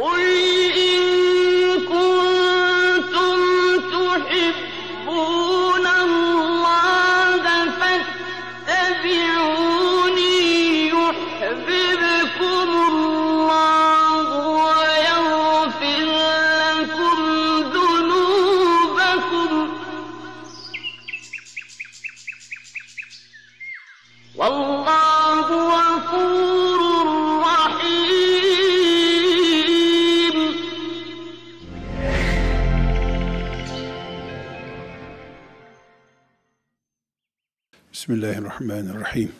Oy! Bismillahirrahmanirrahim.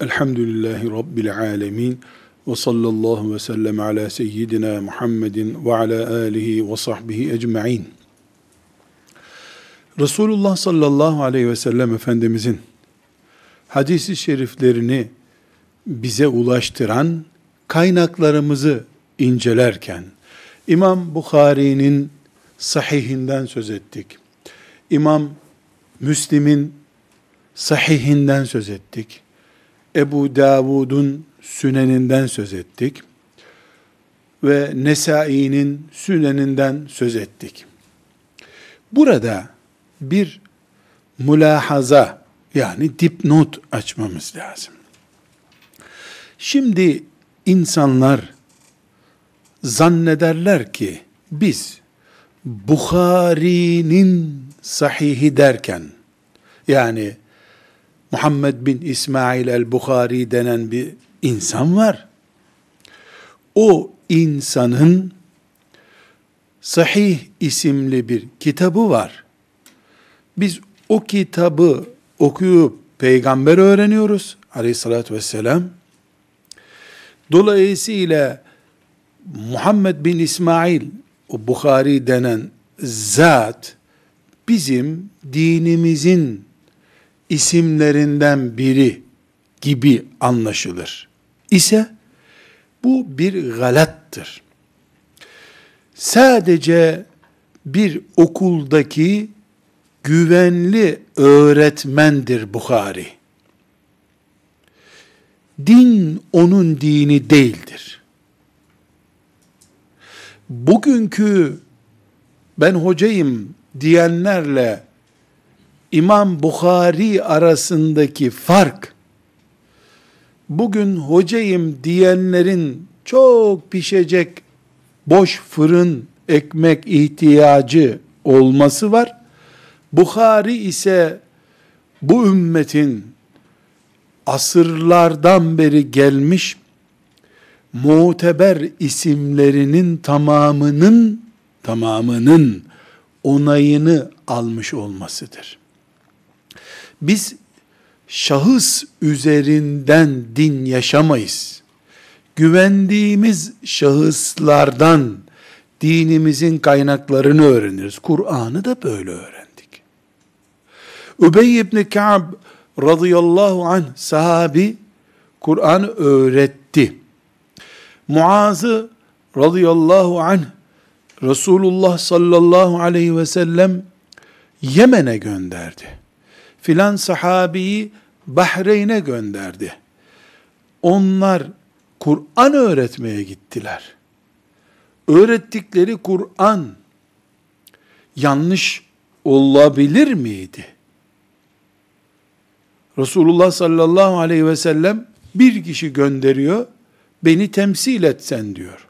Elhamdülillahi Rabbil alemin. Ve sallallahu ve sellem ala seyyidina Muhammedin ve ala alihi ve sahbihi ecma'in. Resulullah sallallahu aleyhi ve sellem Efendimizin hadisi şeriflerini bize ulaştıran kaynaklarımızı incelerken, İmam Bukhari'nin sahihinden söz ettik. İmam Müslim'in sahihinden söz ettik. Ebu Davud'un süneninden söz ettik. Ve Nesai'nin süneninden söz ettik. Burada bir mülahaza yani dipnot açmamız lazım. Şimdi insanlar zannederler ki biz Bukhari'nin sahihi derken yani Muhammed bin İsmail el-Bukhari denen bir insan var. O insanın Sahih isimli bir kitabı var. Biz o kitabı okuyup peygamber öğreniyoruz aleyhissalatü vesselam. Dolayısıyla Muhammed bin İsmail o Bukhari denen zat bizim dinimizin isimlerinden biri gibi anlaşılır. İse bu bir galattır. Sadece bir okuldaki güvenli öğretmendir Bukhari. Din onun dini değildir. Bugünkü ben hocayım diyenlerle İmam Bukhari arasındaki fark, bugün hocayım diyenlerin çok pişecek boş fırın ekmek ihtiyacı olması var. Bukhari ise bu ümmetin asırlardan beri gelmiş muteber isimlerinin tamamının tamamının onayını almış olmasıdır. Biz şahıs üzerinden din yaşamayız. Güvendiğimiz şahıslardan dinimizin kaynaklarını öğreniriz. Kur'an'ı da böyle öğrendik. Übey ibn Ka'b radıyallahu anh sahabi Kur'an öğretti. Muaz'ı radıyallahu anh Resulullah sallallahu aleyhi ve sellem Yemen'e gönderdi. Filan sahabiyi Bahreyn'e gönderdi. Onlar Kur'an öğretmeye gittiler. Öğrettikleri Kur'an yanlış olabilir miydi? Resulullah sallallahu aleyhi ve sellem bir kişi gönderiyor, beni temsil etsen diyor.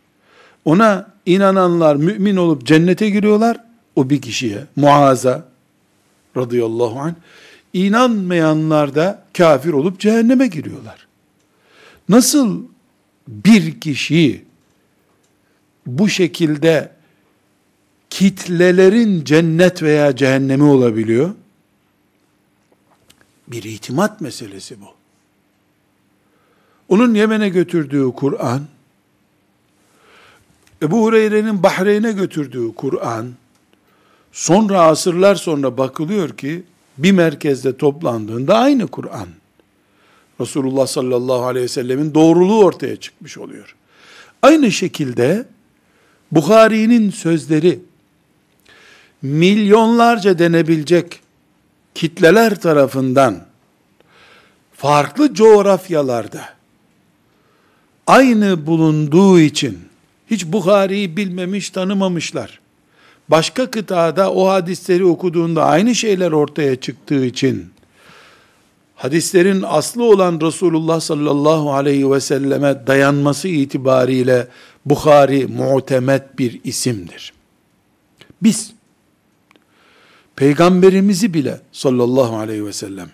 Ona inananlar mümin olup cennete giriyorlar, o bir kişiye, Muaz'a radıyallahu anh, inanmayanlar da kafir olup cehenneme giriyorlar. Nasıl bir kişi bu şekilde kitlelerin cennet veya cehennemi olabiliyor? Bir itimat meselesi bu. Onun Yemen'e götürdüğü Kur'an, Ebu Hureyre'nin Bahreyn'e götürdüğü Kur'an, sonra asırlar sonra bakılıyor ki, bir merkezde toplandığında aynı Kur'an. Resulullah sallallahu aleyhi ve sellemin doğruluğu ortaya çıkmış oluyor. Aynı şekilde Bukhari'nin sözleri milyonlarca denebilecek kitleler tarafından farklı coğrafyalarda aynı bulunduğu için hiç Bukhari'yi bilmemiş, tanımamışlar. Başka kıtada o hadisleri okuduğunda aynı şeyler ortaya çıktığı için hadislerin aslı olan Resulullah sallallahu aleyhi ve selleme dayanması itibariyle Bukhari muhtemet bir isimdir. Biz peygamberimizi bile sallallahu aleyhi ve sellem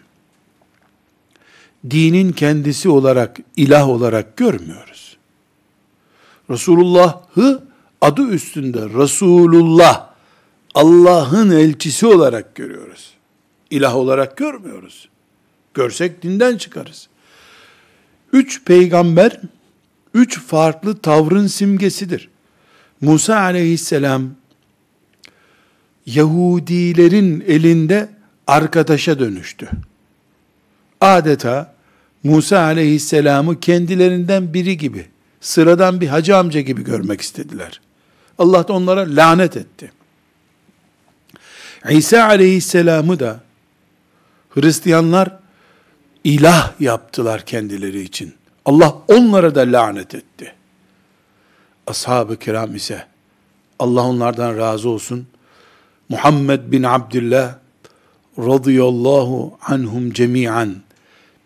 dinin kendisi olarak, ilah olarak görmüyoruz. Resulullah'ı adı üstünde Resulullah, Allah'ın elçisi olarak görüyoruz. İlah olarak görmüyoruz. Görsek dinden çıkarız. Üç peygamber, üç farklı tavrın simgesidir. Musa aleyhisselam, Yahudilerin elinde arkadaşa dönüştü. Adeta Musa aleyhisselamı kendilerinden biri gibi, sıradan bir hacı amca gibi görmek istediler. Allah da onlara lanet etti. İsa aleyhisselamı da Hristiyanlar ilah yaptılar kendileri için. Allah onlara da lanet etti. Ashab-ı kiram ise Allah onlardan razı olsun. Muhammed bin Abdullah radıyallahu anhum cemiyen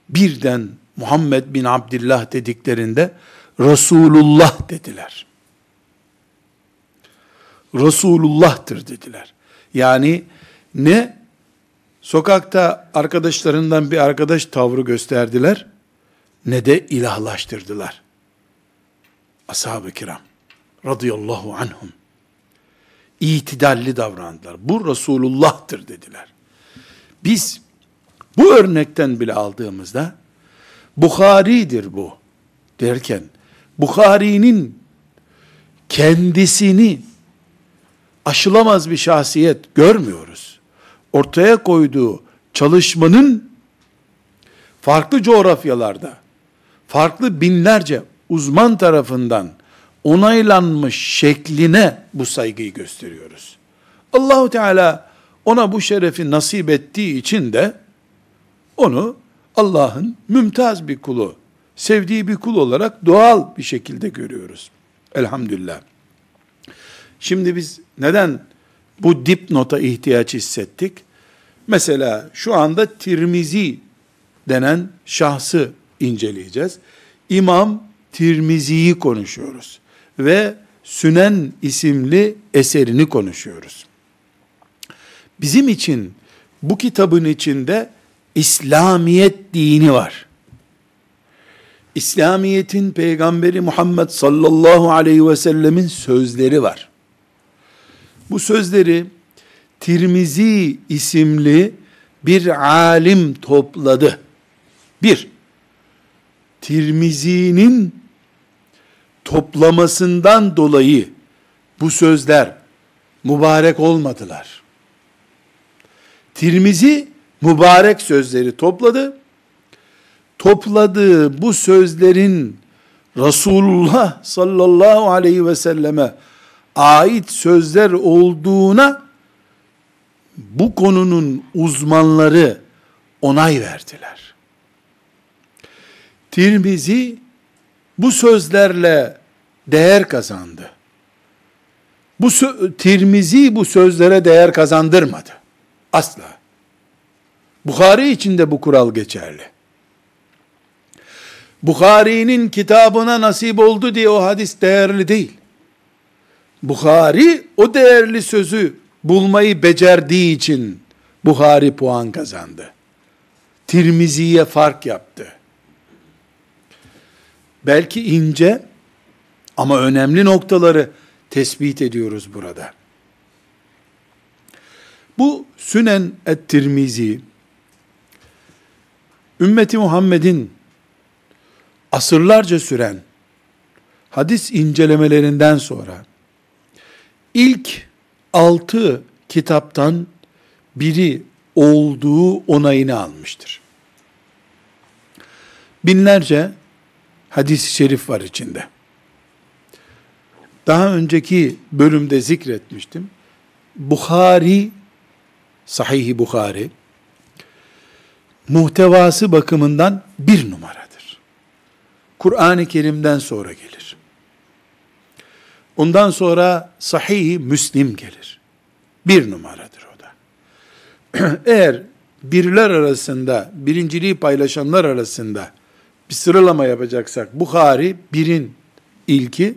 birden Muhammed bin Abdullah dediklerinde Resulullah dediler. Resulullah'tır dediler. Yani ne sokakta arkadaşlarından bir arkadaş tavrı gösterdiler ne de ilahlaştırdılar. Ashab-ı kiram radıyallahu anhum itidalli davrandılar. Bu Resulullah'tır dediler. Biz bu örnekten bile aldığımızda Bukhari'dir bu derken Bukhari'nin kendisini aşılamaz bir şahsiyet görmüyoruz. Ortaya koyduğu çalışmanın farklı coğrafyalarda, farklı binlerce uzman tarafından onaylanmış şekline bu saygıyı gösteriyoruz. Allahu Teala ona bu şerefi nasip ettiği için de onu Allah'ın mümtaz bir kulu, sevdiği bir kul olarak doğal bir şekilde görüyoruz. Elhamdülillah. Şimdi biz neden bu dipnota ihtiyaç hissettik? Mesela şu anda Tirmizi denen şahsı inceleyeceğiz. İmam Tirmizi'yi konuşuyoruz ve Sünen isimli eserini konuşuyoruz. Bizim için bu kitabın içinde İslamiyet dini var. İslamiyet'in peygamberi Muhammed sallallahu aleyhi ve sellemin sözleri var. Bu sözleri Tirmizi isimli bir alim topladı. Bir, Tirmizi'nin toplamasından dolayı bu sözler mübarek olmadılar. Tirmizi mübarek sözleri topladı. Topladığı bu sözlerin Resulullah sallallahu aleyhi ve selleme ait sözler olduğuna bu konunun uzmanları onay verdiler. Tirmizi bu sözlerle değer kazandı. Bu Tirmizi bu sözlere değer kazandırmadı. Asla. Bukhari için de bu kural geçerli. Bukhari'nin kitabına nasip oldu diye o hadis değerli değil. Bukhari o değerli sözü bulmayı becerdiği için Bukhari puan kazandı. Tirmizi'ye fark yaptı. Belki ince ama önemli noktaları tespit ediyoruz burada. Bu Sünen et-Tirmizi ümmeti Muhammed'in asırlarca süren hadis incelemelerinden sonra ilk altı kitaptan biri olduğu onayını almıştır. Binlerce hadis-i şerif var içinde. Daha önceki bölümde zikretmiştim. Bukhari, Sahih-i Bukhari, muhtevası bakımından bir numaradır. Kur'an-ı Kerim'den sonra gelir. Ondan sonra sahih Müslim gelir. Bir numaradır o da. Eğer birler arasında, birinciliği paylaşanlar arasında bir sıralama yapacaksak, Bukhari birin ilki,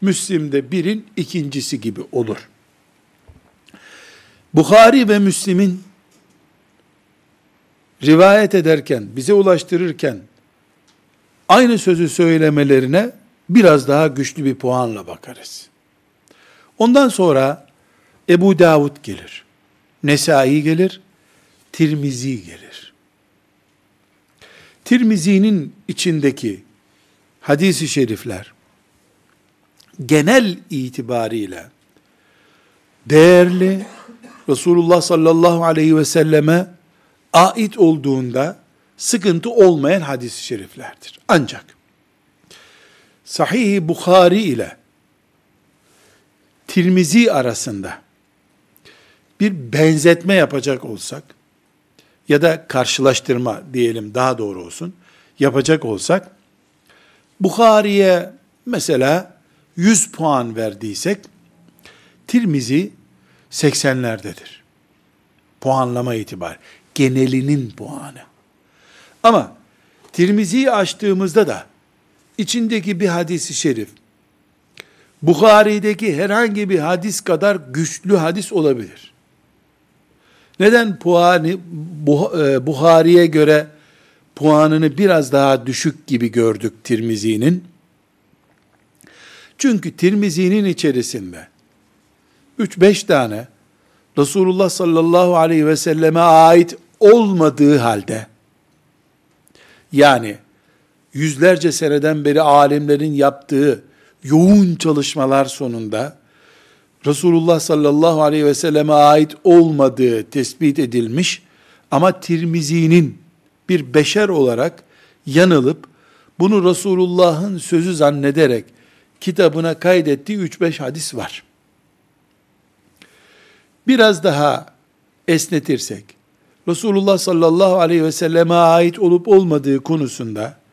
Müslim de birin ikincisi gibi olur. Bukhari ve Müslim'in rivayet ederken, bize ulaştırırken aynı sözü söylemelerine biraz daha güçlü bir puanla bakarız. Ondan sonra Ebu Davud gelir. Nesai gelir. Tirmizi gelir. Tirmizi'nin içindeki hadisi şerifler genel itibariyle değerli Resulullah sallallahu aleyhi ve selleme ait olduğunda sıkıntı olmayan hadis-i şeriflerdir. Ancak Sahih Bukhari ile Tirmizi arasında bir benzetme yapacak olsak ya da karşılaştırma diyelim daha doğru olsun yapacak olsak Bukhari'ye mesela 100 puan verdiysek Tirmizi 80'lerdedir. Puanlama itibar. Genelinin puanı. Ama Tirmizi'yi açtığımızda da içindeki bir hadisi şerif Bukhari'deki herhangi bir hadis kadar güçlü hadis olabilir. Neden puanı e, Buhari'ye göre puanını biraz daha düşük gibi gördük Tirmizi'nin? Çünkü Tirmizi'nin içerisinde 3-5 tane Resulullah sallallahu aleyhi ve selleme ait olmadığı halde yani yüzlerce seneden beri alimlerin yaptığı yoğun çalışmalar sonunda Resulullah sallallahu aleyhi ve selleme ait olmadığı tespit edilmiş ama Tirmizi'nin bir beşer olarak yanılıp bunu Resulullah'ın sözü zannederek kitabına kaydettiği 3-5 hadis var. Biraz daha esnetirsek, Resulullah sallallahu aleyhi ve selleme ait olup olmadığı konusunda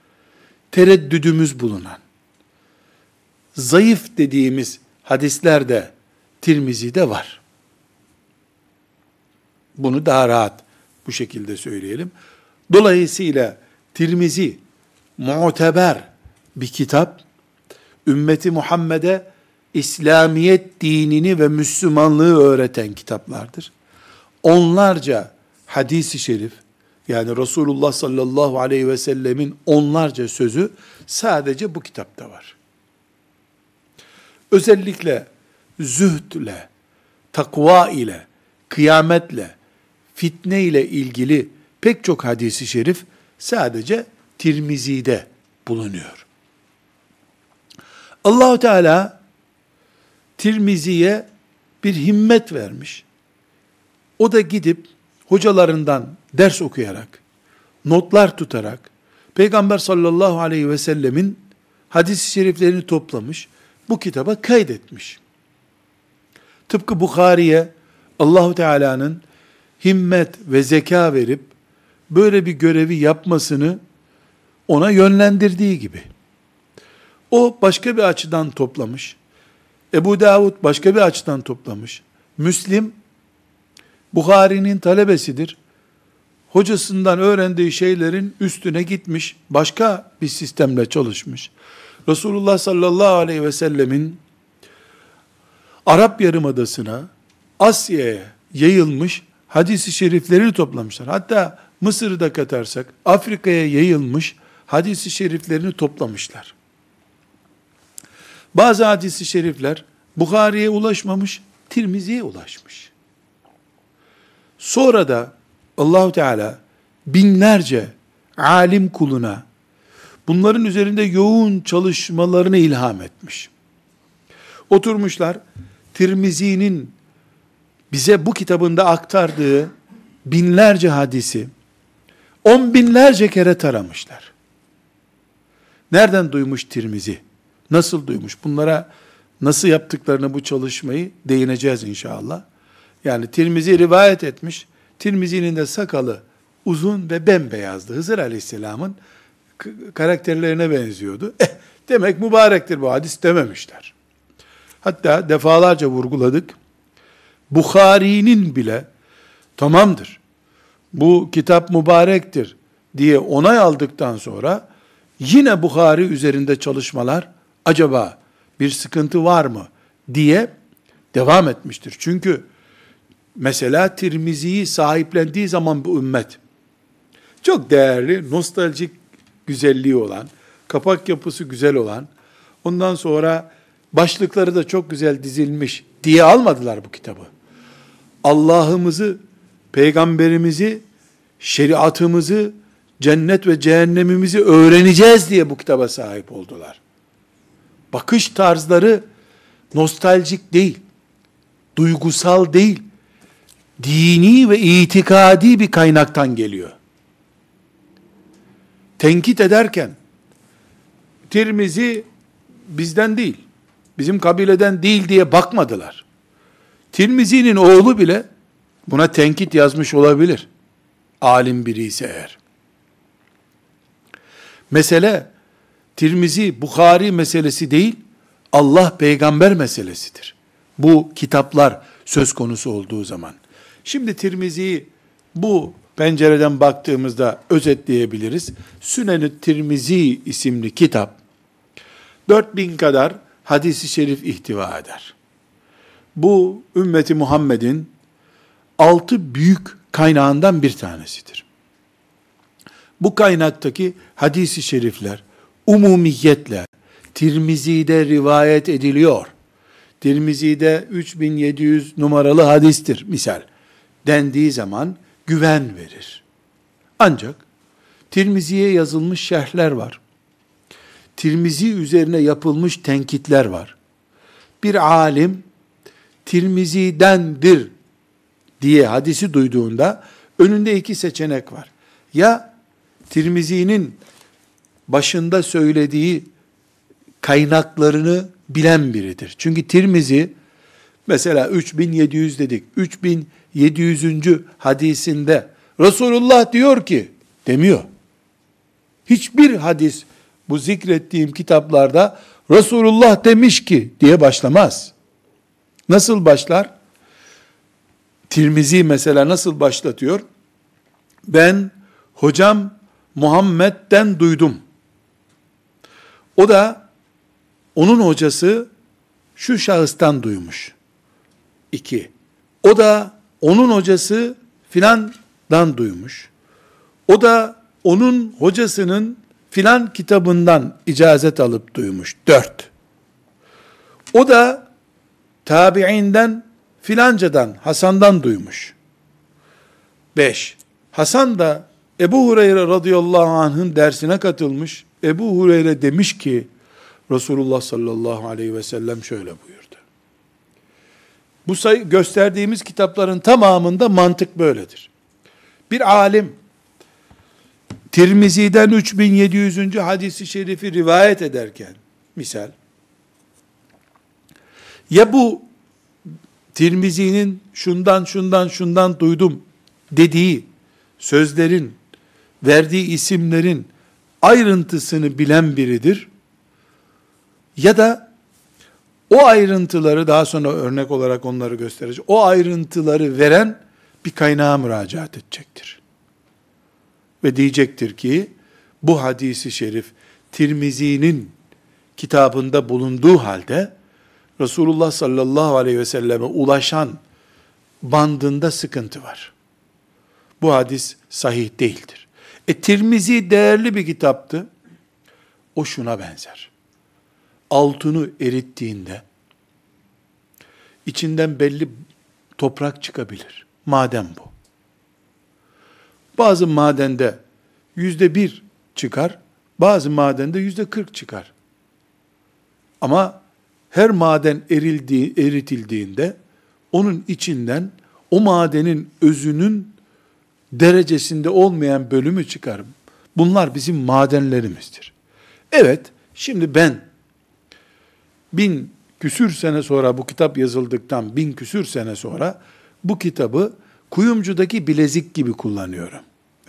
tereddüdümüz bulunan, zayıf dediğimiz hadisler de Tirmizi'de var. Bunu daha rahat bu şekilde söyleyelim. Dolayısıyla Tirmizi muteber bir kitap, ümmeti Muhammed'e İslamiyet dinini ve Müslümanlığı öğreten kitaplardır. Onlarca hadisi şerif, yani Resulullah sallallahu aleyhi ve sellemin onlarca sözü sadece bu kitapta var. Özellikle zühdle, takva ile, kıyametle, fitne ile ilgili pek çok hadisi şerif sadece Tirmizi'de bulunuyor. Allahu Teala Tirmizi'ye bir himmet vermiş. O da gidip hocalarından ders okuyarak, notlar tutarak, Peygamber sallallahu aleyhi ve sellemin hadis-i şeriflerini toplamış, bu kitaba kaydetmiş. Tıpkı Bukhari'ye Allahu Teala'nın himmet ve zeka verip böyle bir görevi yapmasını ona yönlendirdiği gibi. O başka bir açıdan toplamış. Ebu Davud başka bir açıdan toplamış. Müslim Bukhari'nin talebesidir. Hocasından öğrendiği şeylerin üstüne gitmiş, başka bir sistemle çalışmış. Resulullah sallallahu aleyhi ve sellemin Arap Yarımadası'na, Asya'ya yayılmış hadisi şeriflerini toplamışlar. Hatta Mısır'ı da katarsak Afrika'ya yayılmış hadisi şeriflerini toplamışlar. Bazı hadisi şerifler Bukhari'ye ulaşmamış, Tirmizi'ye ulaşmış. Sonra da Allahu Teala binlerce alim kuluna bunların üzerinde yoğun çalışmalarını ilham etmiş. Oturmuşlar Tirmizi'nin bize bu kitabında aktardığı binlerce hadisi on binlerce kere taramışlar. Nereden duymuş Tirmizi? Nasıl duymuş? Bunlara nasıl yaptıklarını bu çalışmayı değineceğiz inşallah. Yani Tirmizi rivayet etmiş. Tirmizi'nin de sakalı uzun ve bembeyazdı. Hızır Aleyhisselam'ın karakterlerine benziyordu. Eh, demek mübarektir bu hadis dememişler. Hatta defalarca vurguladık. Bukhari'nin bile tamamdır. Bu kitap mübarektir diye onay aldıktan sonra yine Bukhari üzerinde çalışmalar acaba bir sıkıntı var mı diye devam etmiştir. Çünkü mesela Tirmizi'yi sahiplendiği zaman bu ümmet çok değerli, nostaljik güzelliği olan, kapak yapısı güzel olan, ondan sonra başlıkları da çok güzel dizilmiş diye almadılar bu kitabı. Allah'ımızı, peygamberimizi, şeriatımızı, cennet ve cehennemimizi öğreneceğiz diye bu kitaba sahip oldular. Bakış tarzları nostaljik değil, duygusal değil, dini ve itikadi bir kaynaktan geliyor. Tenkit ederken, Tirmizi bizden değil, bizim kabileden değil diye bakmadılar. Tirmizi'nin oğlu bile buna tenkit yazmış olabilir. Alim biri ise eğer. Mesele Tirmizi, Bukhari meselesi değil, Allah peygamber meselesidir. Bu kitaplar söz konusu olduğu zaman. Şimdi Tirmizi'yi bu pencereden baktığımızda özetleyebiliriz. Sünen-i Tirmizi isimli kitap 4000 kadar hadisi şerif ihtiva eder. Bu ümmeti Muhammed'in altı büyük kaynağından bir tanesidir. Bu kaynaktaki hadisi şerifler umumiyetle Tirmizi'de rivayet ediliyor. Tirmizi'de 3700 numaralı hadistir misal dendiği zaman güven verir. Ancak Tirmizi'ye yazılmış şerhler var. Tirmizi üzerine yapılmış tenkitler var. Bir alim Tirmizi'dendir diye hadisi duyduğunda önünde iki seçenek var. Ya Tirmizi'nin başında söylediği kaynaklarını bilen biridir. Çünkü Tirmizi mesela 3700 dedik. 3700. hadisinde Resulullah diyor ki demiyor. Hiçbir hadis bu zikrettiğim kitaplarda Resulullah demiş ki diye başlamaz. Nasıl başlar? Tirmizi mesela nasıl başlatıyor? Ben hocam Muhammed'den duydum. O da onun hocası şu şahıstan duymuş. İki. O da onun hocası filandan duymuş. O da onun hocasının filan kitabından icazet alıp duymuş. Dört. O da tabi'inden filancadan, Hasan'dan duymuş. Beş. Hasan da Ebu Hureyre radıyallahu anh'ın dersine katılmış. Ebu Hureyre demiş ki, Resulullah sallallahu aleyhi ve sellem şöyle buyurdu. Bu sayı gösterdiğimiz kitapların tamamında mantık böyledir. Bir alim Tirmizi'den 3700. hadisi şerifi rivayet ederken misal ya bu Tirmizi'nin şundan şundan şundan duydum dediği sözlerin verdiği isimlerin ayrıntısını bilen biridir. Ya da o ayrıntıları daha sonra örnek olarak onları gösterecek. O ayrıntıları veren bir kaynağa müracaat edecektir. Ve diyecektir ki bu hadisi şerif Tirmizi'nin kitabında bulunduğu halde Resulullah sallallahu aleyhi ve selleme ulaşan bandında sıkıntı var. Bu hadis sahih değildir. E Tirmizi değerli bir kitaptı. O şuna benzer. Altını erittiğinde içinden belli toprak çıkabilir. Maden bu. Bazı madende yüzde bir çıkar, bazı madende yüzde kırk çıkar. Ama her maden erildiği, eritildiğinde onun içinden o madenin özünün derecesinde olmayan bölümü çıkar. Bunlar bizim madenlerimizdir. Evet, şimdi ben bin küsür sene sonra bu kitap yazıldıktan bin küsür sene sonra bu kitabı kuyumcudaki bilezik gibi kullanıyorum.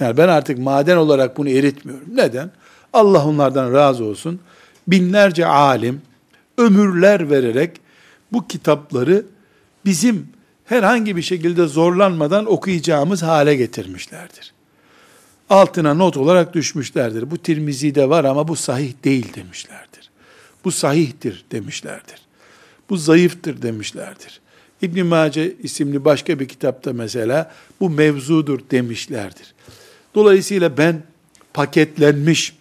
Yani ben artık maden olarak bunu eritmiyorum. Neden? Allah onlardan razı olsun. Binlerce alim ömürler vererek bu kitapları bizim herhangi bir şekilde zorlanmadan okuyacağımız hale getirmişlerdir. Altına not olarak düşmüşlerdir. Bu Tirmizi'de var ama bu sahih değil demişlerdir. Bu sahihtir demişlerdir. Bu zayıftır demişlerdir. İbn Mace isimli başka bir kitapta mesela bu mevzudur demişlerdir. Dolayısıyla ben paketlenmiş,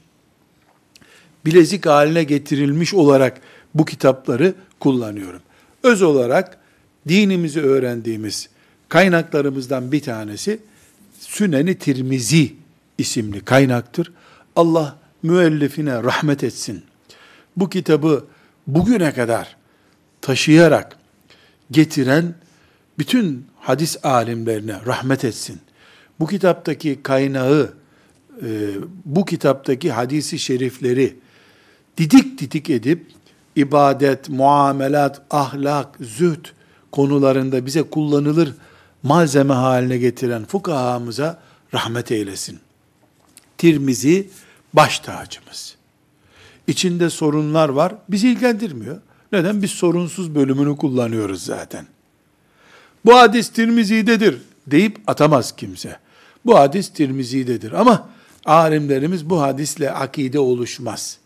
bilezik haline getirilmiş olarak bu kitapları kullanıyorum. Öz olarak dinimizi öğrendiğimiz kaynaklarımızdan bir tanesi Süneni Tirmizi isimli kaynaktır. Allah müellifine rahmet etsin. Bu kitabı bugüne kadar taşıyarak getiren bütün hadis alimlerine rahmet etsin. Bu kitaptaki kaynağı, e, bu kitaptaki hadisi şerifleri didik didik edip ibadet, muamelat, ahlak, zühd konularında bize kullanılır malzeme haline getiren fukahamıza rahmet eylesin. Tirmizi baş tacımız. İçinde sorunlar var, bizi ilgilendirmiyor. Neden? Biz sorunsuz bölümünü kullanıyoruz zaten. Bu hadis Tirmizi'dedir deyip atamaz kimse. Bu hadis Tirmizi'dedir ama alimlerimiz bu hadisle akide oluşmaz.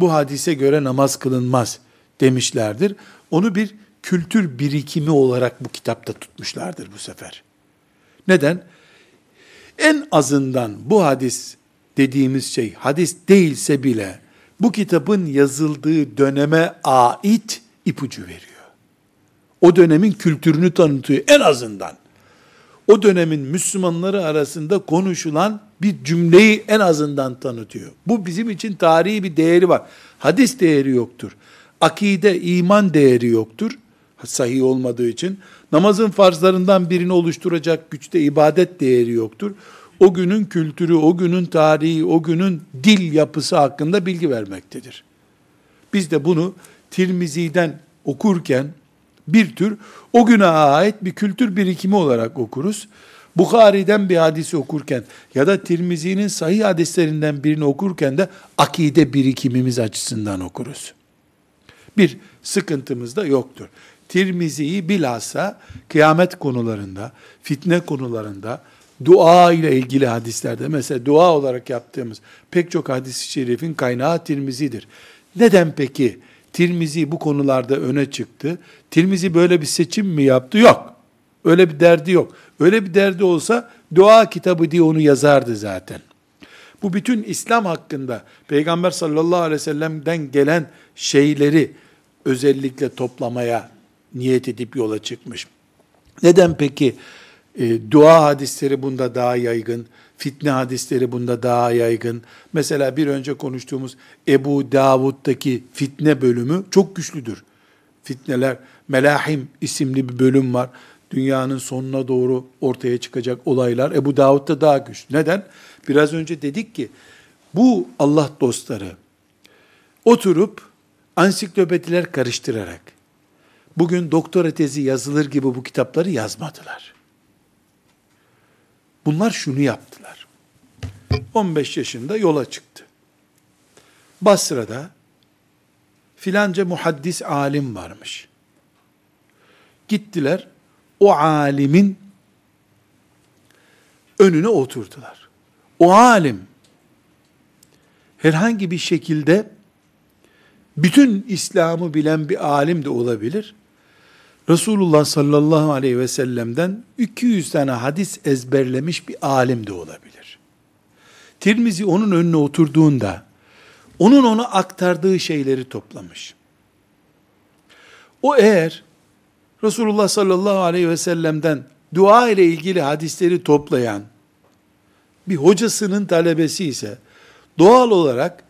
Bu hadise göre namaz kılınmaz demişlerdir. Onu bir kültür birikimi olarak bu kitapta tutmuşlardır bu sefer. Neden? En azından bu hadis dediğimiz şey hadis değilse bile bu kitabın yazıldığı döneme ait ipucu veriyor. O dönemin kültürünü tanıtıyor en azından. O dönemin Müslümanları arasında konuşulan bir cümleyi en azından tanıtıyor. Bu bizim için tarihi bir değeri var. Hadis değeri yoktur. Akide, iman değeri yoktur. Sahih olmadığı için. Namazın farzlarından birini oluşturacak güçte ibadet değeri yoktur o günün kültürü, o günün tarihi, o günün dil yapısı hakkında bilgi vermektedir. Biz de bunu Tirmizi'den okurken bir tür o güne ait bir kültür birikimi olarak okuruz. Bukhari'den bir hadisi okurken ya da Tirmizi'nin sahih hadislerinden birini okurken de akide birikimimiz açısından okuruz. Bir sıkıntımız da yoktur. Tirmizi'yi bilhassa kıyamet konularında, fitne konularında, dua ile ilgili hadislerde mesela dua olarak yaptığımız pek çok hadis-i şerifin kaynağı Tirmizi'dir. Neden peki Tirmizi bu konularda öne çıktı? Tirmizi böyle bir seçim mi yaptı? Yok. Öyle bir derdi yok. Öyle bir derdi olsa dua kitabı diye onu yazardı zaten. Bu bütün İslam hakkında Peygamber sallallahu aleyhi ve sellem'den gelen şeyleri özellikle toplamaya niyet edip yola çıkmış. Neden peki e, dua hadisleri bunda daha yaygın, fitne hadisleri bunda daha yaygın. Mesela bir önce konuştuğumuz Ebu Davud'daki fitne bölümü çok güçlüdür. Fitneler, Melahim isimli bir bölüm var. Dünyanın sonuna doğru ortaya çıkacak olaylar Ebu Davud'da daha güçlü. Neden? Biraz önce dedik ki bu Allah dostları oturup ansiklopediler karıştırarak bugün doktora tezi yazılır gibi bu kitapları yazmadılar. Bunlar şunu yaptılar. 15 yaşında yola çıktı. Basra'da filanca muhaddis alim varmış. Gittiler, o alimin önüne oturdular. O alim herhangi bir şekilde bütün İslam'ı bilen bir alim de olabilir. Resulullah sallallahu aleyhi ve sellem'den 200 tane hadis ezberlemiş bir alim de olabilir. Tirmizi onun önüne oturduğunda onun ona aktardığı şeyleri toplamış. O eğer Resulullah sallallahu aleyhi ve sellem'den dua ile ilgili hadisleri toplayan bir hocasının talebesi ise doğal olarak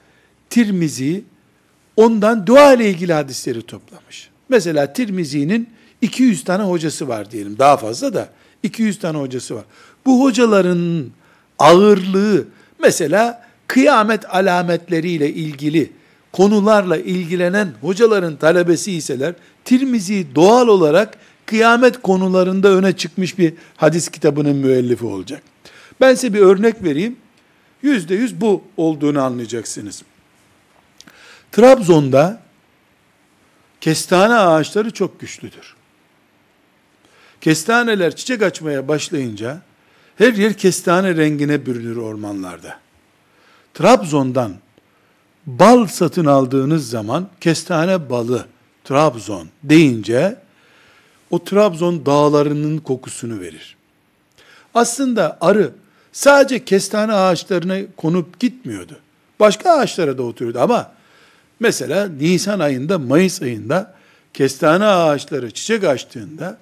Tirmizi ondan dua ile ilgili hadisleri toplamış. Mesela Tirmizi'nin 200 tane hocası var diyelim. Daha fazla da 200 tane hocası var. Bu hocaların ağırlığı mesela kıyamet alametleriyle ilgili konularla ilgilenen hocaların talebesi iseler Tirmizi doğal olarak kıyamet konularında öne çıkmış bir hadis kitabının müellifi olacak. Ben size bir örnek vereyim. Yüzde yüz bu olduğunu anlayacaksınız. Trabzon'da Kestane ağaçları çok güçlüdür. Kestaneler çiçek açmaya başlayınca her yer kestane rengine bürünür ormanlarda. Trabzon'dan bal satın aldığınız zaman kestane balı Trabzon deyince o Trabzon dağlarının kokusunu verir. Aslında arı sadece kestane ağaçlarına konup gitmiyordu. Başka ağaçlara da oturuyordu ama mesela Nisan ayında, Mayıs ayında kestane ağaçları çiçek açtığında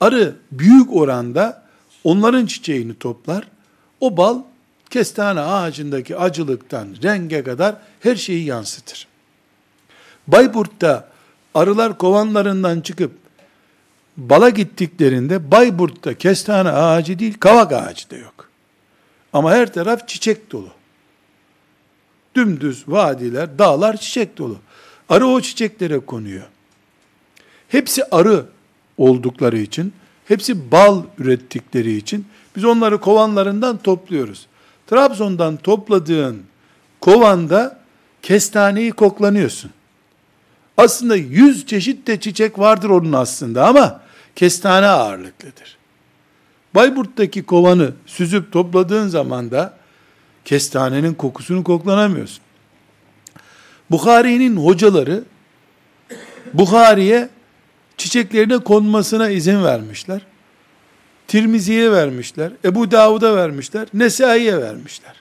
arı büyük oranda onların çiçeğini toplar. O bal kestane ağacındaki acılıktan renge kadar her şeyi yansıtır. Bayburt'ta arılar kovanlarından çıkıp bala gittiklerinde Bayburt'ta kestane ağacı değil kavak ağacı da yok. Ama her taraf çiçek dolu. Dümdüz vadiler, dağlar çiçek dolu. Arı o çiçeklere konuyor. Hepsi arı oldukları için, hepsi bal ürettikleri için biz onları kovanlarından topluyoruz. Trabzon'dan topladığın kovanda kestaneyi koklanıyorsun. Aslında yüz çeşit de çiçek vardır onun aslında ama kestane ağırlıklıdır. Bayburt'taki kovanı süzüp topladığın zaman da kestanenin kokusunu koklanamıyorsun. Bukhari'nin hocaları Bukhari'ye çiçeklerine konmasına izin vermişler. Tirmizi'ye vermişler. Ebu Davud'a vermişler. Nesai'ye vermişler.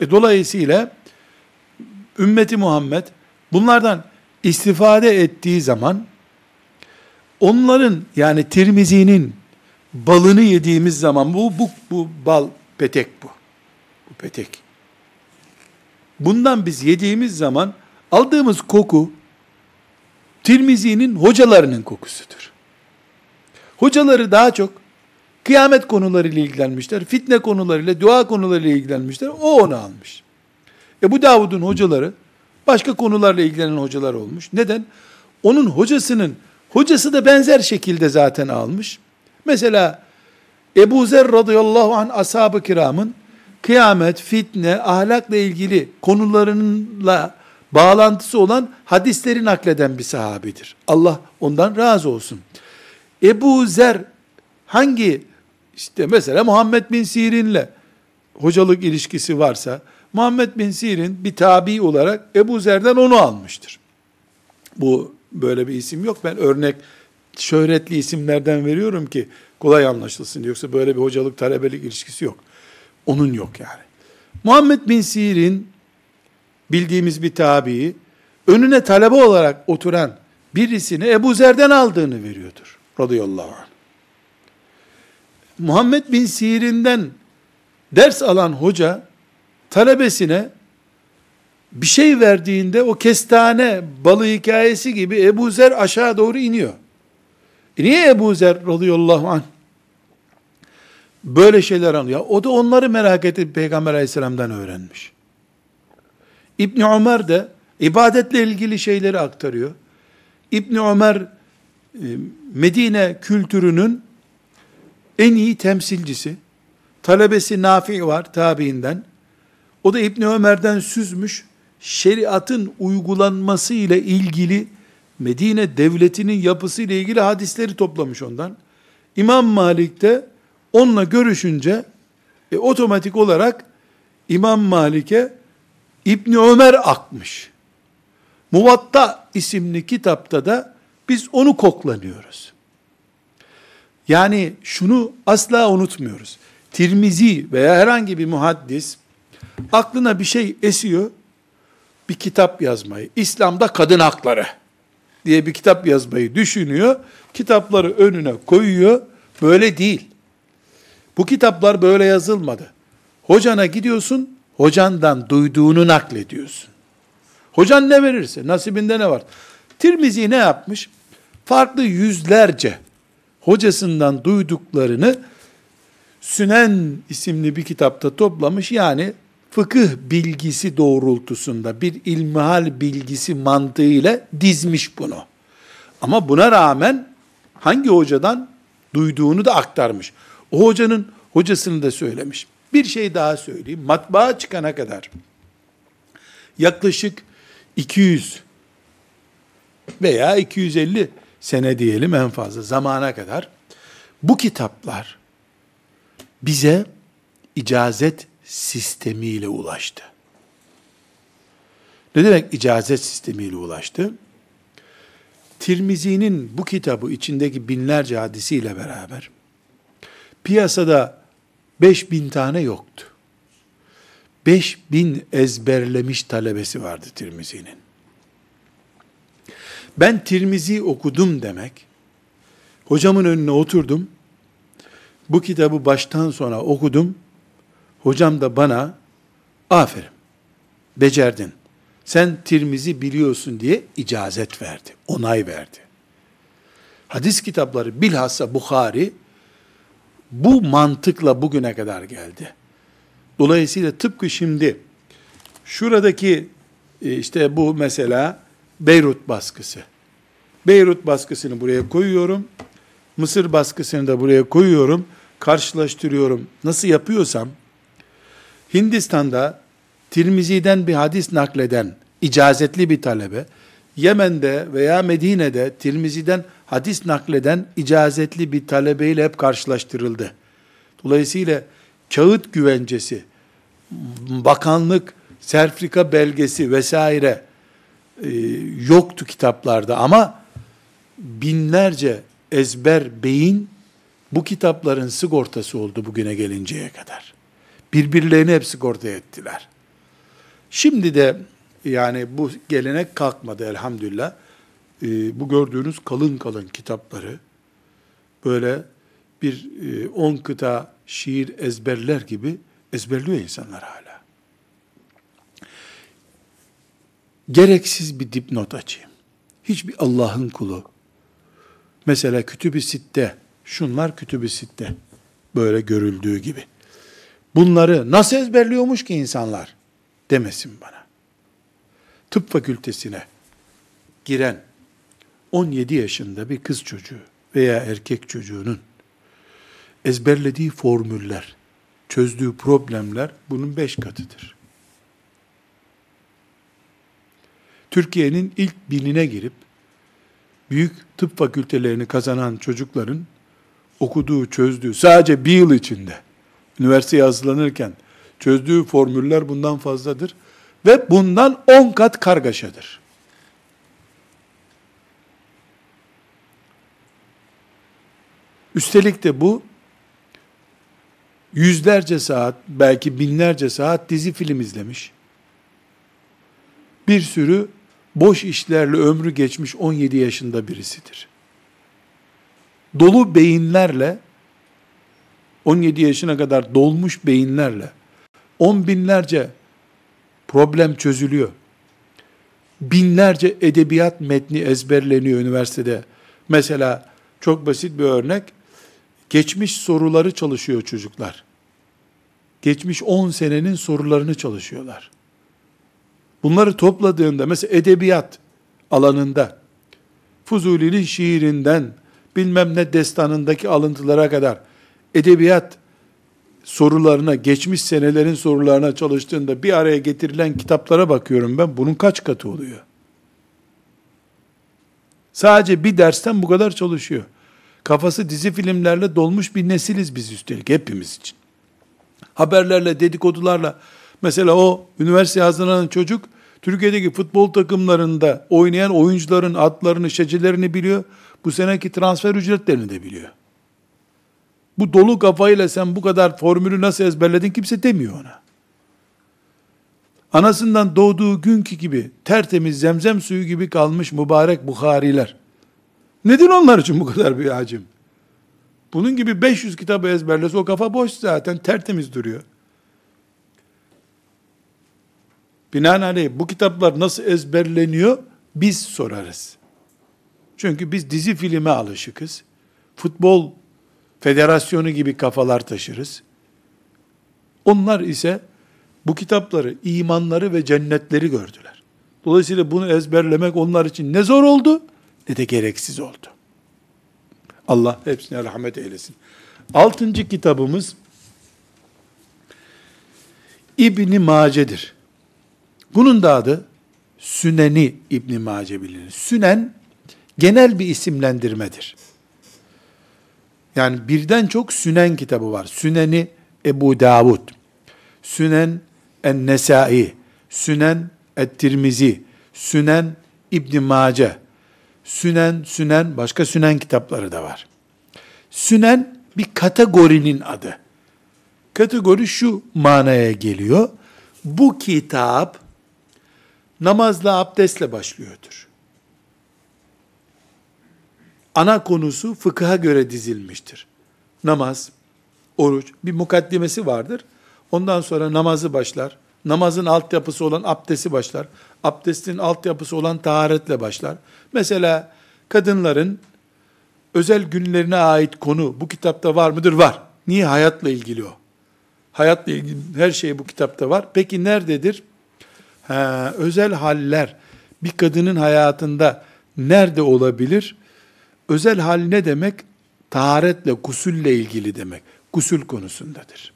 E dolayısıyla ümmeti Muhammed bunlardan istifade ettiği zaman onların yani Tirmizi'nin balını yediğimiz zaman bu bu bu bal petek bu. Bu petek. Bundan biz yediğimiz zaman aldığımız koku Tirmizi'nin hocalarının kokusudur. Hocaları daha çok kıyamet konularıyla ilgilenmişler, fitne konularıyla, dua konularıyla ilgilenmişler. O onu almış. E bu Davud'un hocaları başka konularla ilgilenen hocalar olmuş. Neden? Onun hocasının hocası da benzer şekilde zaten almış. Mesela Ebu Zer radıyallahu anh ashab-ı kiramın kıyamet, fitne, ahlakla ilgili konularınla bağlantısı olan hadisleri nakleden bir sahabidir. Allah ondan razı olsun. Ebu Zer hangi işte mesela Muhammed bin Sirin'le hocalık ilişkisi varsa Muhammed bin Sirin bir tabi olarak Ebu Zer'den onu almıştır. Bu böyle bir isim yok. Ben örnek şöhretli isimlerden veriyorum ki kolay anlaşılsın. Yoksa böyle bir hocalık talebelik ilişkisi yok. Onun yok yani. Muhammed bin Sirin bildiğimiz bir tabii önüne talebe olarak oturan birisini Ebu Zer'den aldığını veriyordur. Radıyallahu anh. Muhammed bin Sirin'den ders alan hoca talebesine bir şey verdiğinde o kestane balı hikayesi gibi Ebu Zer aşağı doğru iniyor. E niye Ebu Zer radıyallahu anh böyle şeyler anlıyor? O da onları merak edip Peygamber aleyhisselamdan öğrenmiş. İbni Ömer de ibadetle ilgili şeyleri aktarıyor. İbni Ömer e, Medine kültürünün en iyi temsilcisi. Talebesi Nafi var tabiinden. O da İbni Ömer'den süzmüş. Şeriatın uygulanması ile ilgili Medine devletinin yapısı ile ilgili hadisleri toplamış ondan. İmam Malik de onunla görüşünce e, otomatik olarak İmam Malik'e İbni Ömer akmış. Muvatta isimli kitapta da biz onu koklanıyoruz. Yani şunu asla unutmuyoruz. Tirmizi veya herhangi bir muhaddis aklına bir şey esiyor, bir kitap yazmayı, İslam'da kadın hakları diye bir kitap yazmayı düşünüyor, kitapları önüne koyuyor, böyle değil. Bu kitaplar böyle yazılmadı. Hocana gidiyorsun, hocandan duyduğunu naklediyorsun. Hocan ne verirse, nasibinde ne var? Tirmizi ne yapmış? Farklı yüzlerce hocasından duyduklarını Sünen isimli bir kitapta toplamış. Yani fıkıh bilgisi doğrultusunda bir ilmihal bilgisi mantığıyla dizmiş bunu. Ama buna rağmen hangi hocadan duyduğunu da aktarmış. O hocanın hocasını da söylemiş. Bir şey daha söyleyeyim. Matbaa çıkana kadar yaklaşık 200 veya 250 sene diyelim en fazla zamana kadar bu kitaplar bize icazet sistemiyle ulaştı. Ne demek icazet sistemiyle ulaştı? Tirmizi'nin bu kitabı içindeki binlerce hadisiyle beraber piyasada 5000 tane yoktu. 5000 ezberlemiş talebesi vardı Tirmizi'nin. Ben Tirmizi okudum demek, hocamın önüne oturdum, bu kitabı baştan sona okudum, hocam da bana, aferin, becerdin, sen Tirmizi biliyorsun diye icazet verdi, onay verdi. Hadis kitapları bilhassa Bukhari, bu mantıkla bugüne kadar geldi. Dolayısıyla tıpkı şimdi şuradaki e, işte bu mesela Beyrut baskısı. Beyrut baskısını buraya koyuyorum. Mısır baskısını da buraya koyuyorum. Karşılaştırıyorum. Nasıl yapıyorsam Hindistan'da Tirmizi'den bir hadis nakleden icazetli bir talebe, Yemen'de veya Medine'de Tirmizi'den hadis nakleden icazetli bir talebeyle hep karşılaştırıldı. Dolayısıyla kağıt güvencesi, bakanlık, serfrika belgesi vesaire e, yoktu kitaplarda ama binlerce ezber beyin bu kitapların sigortası oldu bugüne gelinceye kadar. Birbirlerini hep sigorta ettiler. Şimdi de yani bu gelenek kalkmadı elhamdülillah. Ee, bu gördüğünüz kalın kalın kitapları böyle bir e, on kıta şiir ezberler gibi ezberliyor insanlar hala. Gereksiz bir dipnot açayım. Hiçbir Allah'ın kulu, mesela kütüb-i sitte, şunlar kütüb-i sitte, böyle görüldüğü gibi. Bunları nasıl ezberliyormuş ki insanlar demesin bana. Tıp fakültesine giren 17 yaşında bir kız çocuğu veya erkek çocuğunun ezberlediği formüller, çözdüğü problemler bunun beş katıdır. Türkiye'nin ilk binine girip büyük tıp fakültelerini kazanan çocukların okuduğu, çözdüğü sadece bir yıl içinde üniversiteye hazırlanırken çözdüğü formüller bundan fazladır ve bundan on kat kargaşadır. Üstelik de bu yüzlerce saat, belki binlerce saat dizi film izlemiş. Bir sürü boş işlerle ömrü geçmiş 17 yaşında birisidir. Dolu beyinlerle 17 yaşına kadar dolmuş beyinlerle on binlerce problem çözülüyor. Binlerce edebiyat metni ezberleniyor üniversitede. Mesela çok basit bir örnek. Geçmiş soruları çalışıyor çocuklar. Geçmiş 10 senenin sorularını çalışıyorlar. Bunları topladığında mesela edebiyat alanında Fuzuli'nin şiirinden bilmem ne destanındaki alıntılara kadar edebiyat sorularına, geçmiş senelerin sorularına çalıştığında bir araya getirilen kitaplara bakıyorum ben. Bunun kaç katı oluyor? Sadece bir dersten bu kadar çalışıyor. Kafası dizi filmlerle dolmuş bir nesiliz biz üstelik hepimiz için. Haberlerle, dedikodularla mesela o üniversite hazırlanan çocuk Türkiye'deki futbol takımlarında oynayan oyuncuların adlarını, şecelerini biliyor. Bu seneki transfer ücretlerini de biliyor. Bu dolu kafayla sen bu kadar formülü nasıl ezberledin kimse demiyor ona. Anasından doğduğu günkü gibi tertemiz zemzem suyu gibi kalmış mübarek Bukhariler. Nedir onlar için bu kadar bir hacim? Bunun gibi 500 kitabı ezberlese o kafa boş zaten tertemiz duruyor. Binaenaleyh bu kitaplar nasıl ezberleniyor biz sorarız. Çünkü biz dizi filme alışıkız. Futbol federasyonu gibi kafalar taşırız. Onlar ise bu kitapları, imanları ve cennetleri gördüler. Dolayısıyla bunu ezberlemek onlar için ne zor oldu ne de gereksiz oldu. Allah hepsine rahmet eylesin. Altıncı kitabımız İbni Mace'dir. Bunun da adı Süneni İbni Mace bilinir. Sünen genel bir isimlendirmedir. Yani birden çok Sünen kitabı var. Süneni Ebu Davud, Sünen En-Nesai, Sünen Et-Tirmizi, Sünen İbn Mace, Sünen, Sünen, başka Sünen kitapları da var. Sünen bir kategorinin adı. Kategori şu manaya geliyor. Bu kitap namazla abdestle başlıyordur. Ana konusu fıkıha göre dizilmiştir. Namaz, oruç, bir mukaddimesi vardır. Ondan sonra namazı başlar. Namazın altyapısı olan abdesti başlar. Abdestin altyapısı olan taharetle başlar. Mesela kadınların özel günlerine ait konu bu kitapta var mıdır? Var. Niye? Hayatla ilgili o. Hayatla ilgili her şey bu kitapta var. Peki nerededir? Ha, özel haller bir kadının hayatında nerede olabilir? Özel hal ne demek? Taharetle, gusülle ilgili demek. Gusül konusundadır.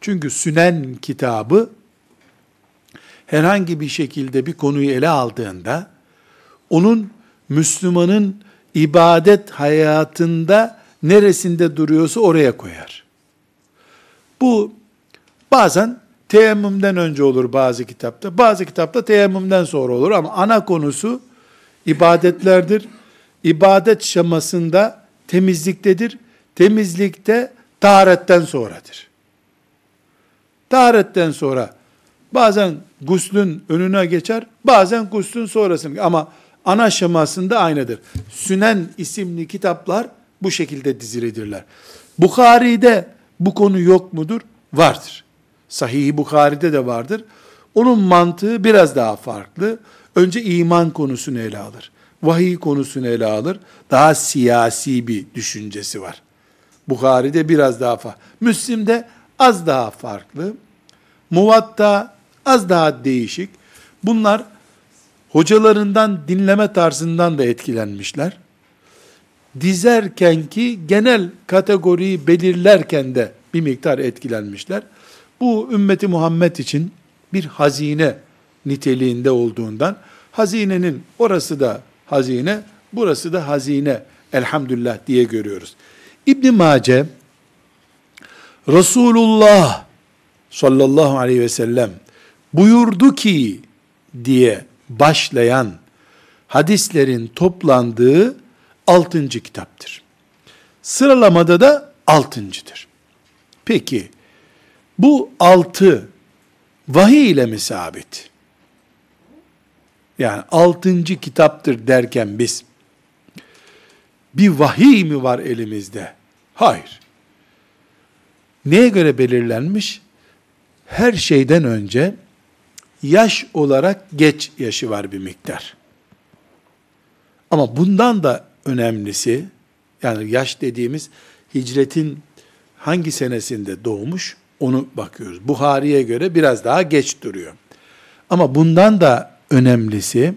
Çünkü Sünen kitabı herhangi bir şekilde bir konuyu ele aldığında onun Müslümanın ibadet hayatında neresinde duruyorsa oraya koyar. Bu bazen teyemmümden önce olur bazı kitapta, bazı kitapta teyemmümden sonra olur ama ana konusu ibadetlerdir. İbadet şemasında temizliktedir. Temizlikte taharetten sonradır. Taharetten sonra bazen guslün önüne geçer, bazen guslün sonrasını ama ana şemasında aynıdır. Sünen isimli kitaplar bu şekilde dizilidirler. Bukhari'de bu konu yok mudur? Vardır. Sahih-i Bukhari'de de vardır. Onun mantığı biraz daha farklı. Önce iman konusunu ele alır. Vahiy konusunu ele alır. Daha siyasi bir düşüncesi var. Bukhari'de biraz daha farklı. Müslim'de az daha farklı. Muvatta az daha değişik. Bunlar hocalarından dinleme tarzından da etkilenmişler. Dizerken ki genel kategoriyi belirlerken de bir miktar etkilenmişler. Bu ümmeti Muhammed için bir hazine niteliğinde olduğundan hazinenin orası da hazine, burası da hazine elhamdülillah diye görüyoruz. İbn Mace Resulullah sallallahu aleyhi ve sellem buyurdu ki diye başlayan hadislerin toplandığı altıncı kitaptır. Sıralamada da altıncıdır. Peki, bu altı vahiy ile mi sabit? Yani altıncı kitaptır derken biz, bir vahiy mi var elimizde? Hayır. Neye göre belirlenmiş? Her şeyden önce yaş olarak geç yaşı var bir miktar. Ama bundan da önemlisi, yani yaş dediğimiz hicretin hangi senesinde doğmuş onu bakıyoruz. Buhari'ye göre biraz daha geç duruyor. Ama bundan da önemlisi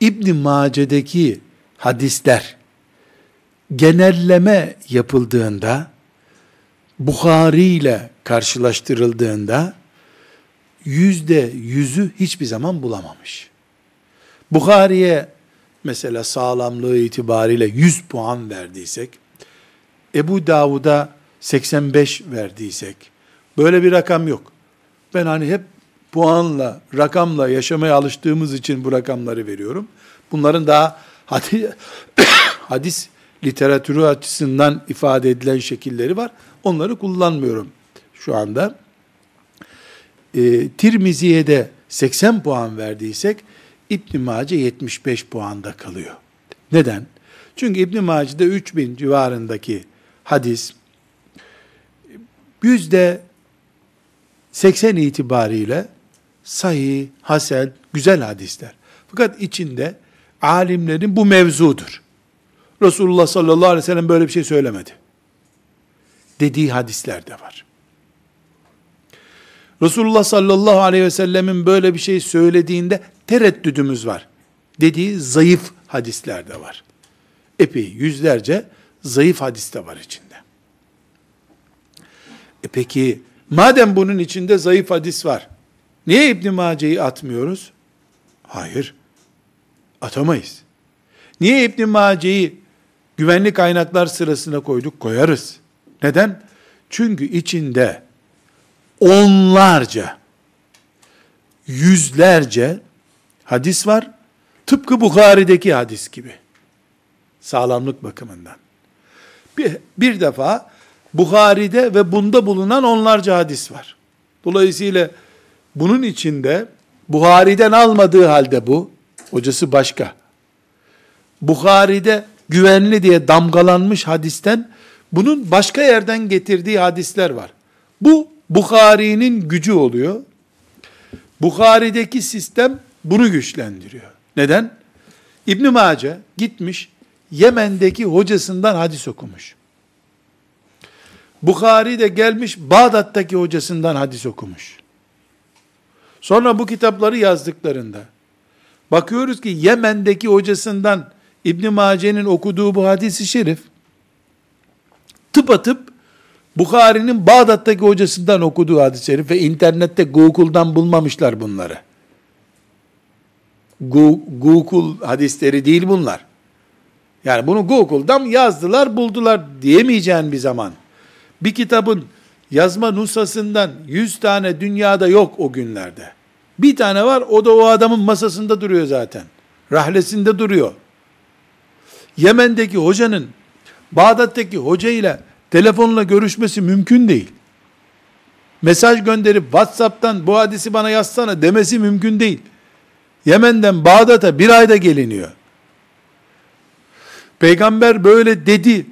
İbn Mace'deki hadisler genelleme yapıldığında Bukhari ile karşılaştırıldığında yüzde yüzü hiçbir zaman bulamamış. Bukhari'ye mesela sağlamlığı itibariyle 100 puan verdiysek, Ebu Davud'a 85 verdiysek, böyle bir rakam yok. Ben hani hep puanla, rakamla yaşamaya alıştığımız için bu rakamları veriyorum. Bunların daha hadis, hadis literatürü açısından ifade edilen şekilleri var. Onları kullanmıyorum şu anda. E, Tirmizi'ye de 80 puan verdiysek, İbn Mace 75 puanda kalıyor. Neden? Çünkü İbn Mace'de 3000 civarındaki hadis yüzde 80 itibariyle sahih, hasen, güzel hadisler. Fakat içinde alimlerin bu mevzudur. Resulullah sallallahu aleyhi ve sellem böyle bir şey söylemedi. Dediği hadisler de var. Resulullah sallallahu aleyhi ve sellemin böyle bir şey söylediğinde tereddüdümüz var. Dediği zayıf hadisler de var. Epey yüzlerce zayıf hadis de var içinde. E peki madem bunun içinde zayıf hadis var, niye İbn Mace'yi atmıyoruz? Hayır. Atamayız. Niye İbn Mace'yi güvenli kaynaklar sırasına koyduk? Koyarız. Neden? Çünkü içinde onlarca, yüzlerce hadis var. Tıpkı Bukhari'deki hadis gibi. Sağlamlık bakımından. Bir, bir defa Bukhari'de ve bunda bulunan onlarca hadis var. Dolayısıyla bunun içinde Buhari'den almadığı halde bu, hocası başka. Bukhari'de güvenli diye damgalanmış hadisten bunun başka yerden getirdiği hadisler var. Bu Bukhari'nin gücü oluyor. Bukhari'deki sistem bunu güçlendiriyor. Neden? İbn Mace gitmiş Yemen'deki hocasından hadis okumuş. Bukhari de gelmiş Bağdat'taki hocasından hadis okumuş. Sonra bu kitapları yazdıklarında bakıyoruz ki Yemen'deki hocasından İbn Mace'nin okuduğu bu hadisi şerif tıpatıp Bukhari'nin Bağdat'taki hocasından okuduğu hadis-i şerif ve internette Google'dan bulmamışlar bunları. Google hadisleri değil bunlar. Yani bunu Google'dan yazdılar, buldular diyemeyeceğin bir zaman. Bir kitabın yazma nusasından 100 tane dünyada yok o günlerde. Bir tane var, o da o adamın masasında duruyor zaten. Rahlesinde duruyor. Yemen'deki hocanın Bağdat'taki hoca ile telefonla görüşmesi mümkün değil. Mesaj gönderip WhatsApp'tan bu hadisi bana yazsana demesi mümkün değil. Yemen'den Bağdat'a bir ayda geliniyor. Peygamber böyle dedi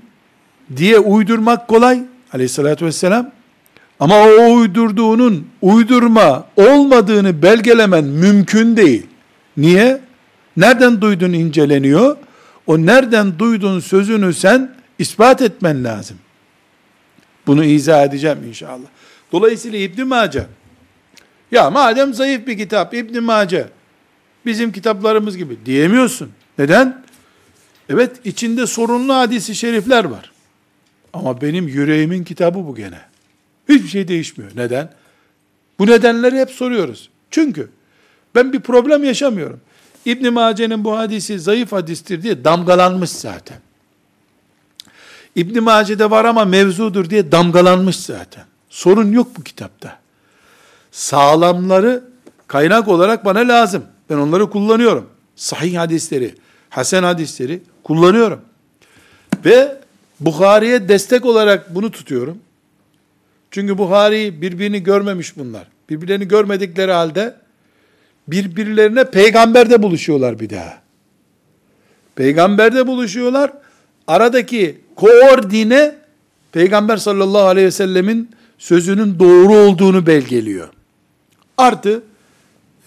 diye uydurmak kolay aleyhissalatü vesselam. Ama o uydurduğunun uydurma olmadığını belgelemen mümkün değil. Niye? Nereden duydun inceleniyor. O nereden duydun sözünü sen ispat etmen lazım. Bunu izah edeceğim inşallah. Dolayısıyla İbn Mace ya madem zayıf bir kitap İbn Mace bizim kitaplarımız gibi diyemiyorsun. Neden? Evet içinde sorunlu hadisi şerifler var. Ama benim yüreğimin kitabı bu gene. Hiçbir şey değişmiyor. Neden? Bu nedenleri hep soruyoruz. Çünkü ben bir problem yaşamıyorum. İbn Mace'nin bu hadisi zayıf hadistir diye damgalanmış zaten. İbn Mace'de var ama mevzudur diye damgalanmış zaten. Sorun yok bu kitapta. Sağlamları kaynak olarak bana lazım. Ben onları kullanıyorum. Sahih hadisleri, hasen hadisleri kullanıyorum. Ve Bukhari'ye destek olarak bunu tutuyorum. Çünkü Buhari birbirini görmemiş bunlar. Birbirlerini görmedikleri halde birbirlerine peygamberde buluşuyorlar bir daha. Peygamberde buluşuyorlar. Aradaki koordine Peygamber sallallahu aleyhi ve sellemin sözünün doğru olduğunu belgeliyor. Artı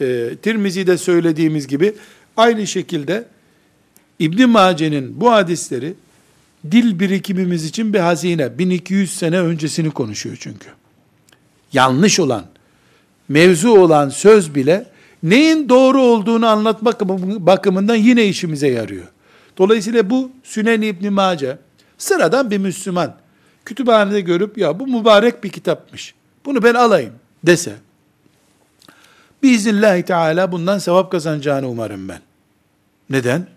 e, Tirmizi'de söylediğimiz gibi aynı şekilde İbn Mace'nin bu hadisleri dil birikimimiz için bir hazine. 1200 sene öncesini konuşuyor çünkü. Yanlış olan, mevzu olan söz bile neyin doğru olduğunu anlatmak bakımından yine işimize yarıyor. Dolayısıyla bu Sünen İbn Mace sıradan bir Müslüman kütüphanede görüp ya bu mübarek bir kitapmış. Bunu ben alayım dese biiznillahü teala bundan sevap kazanacağını umarım ben. Neden?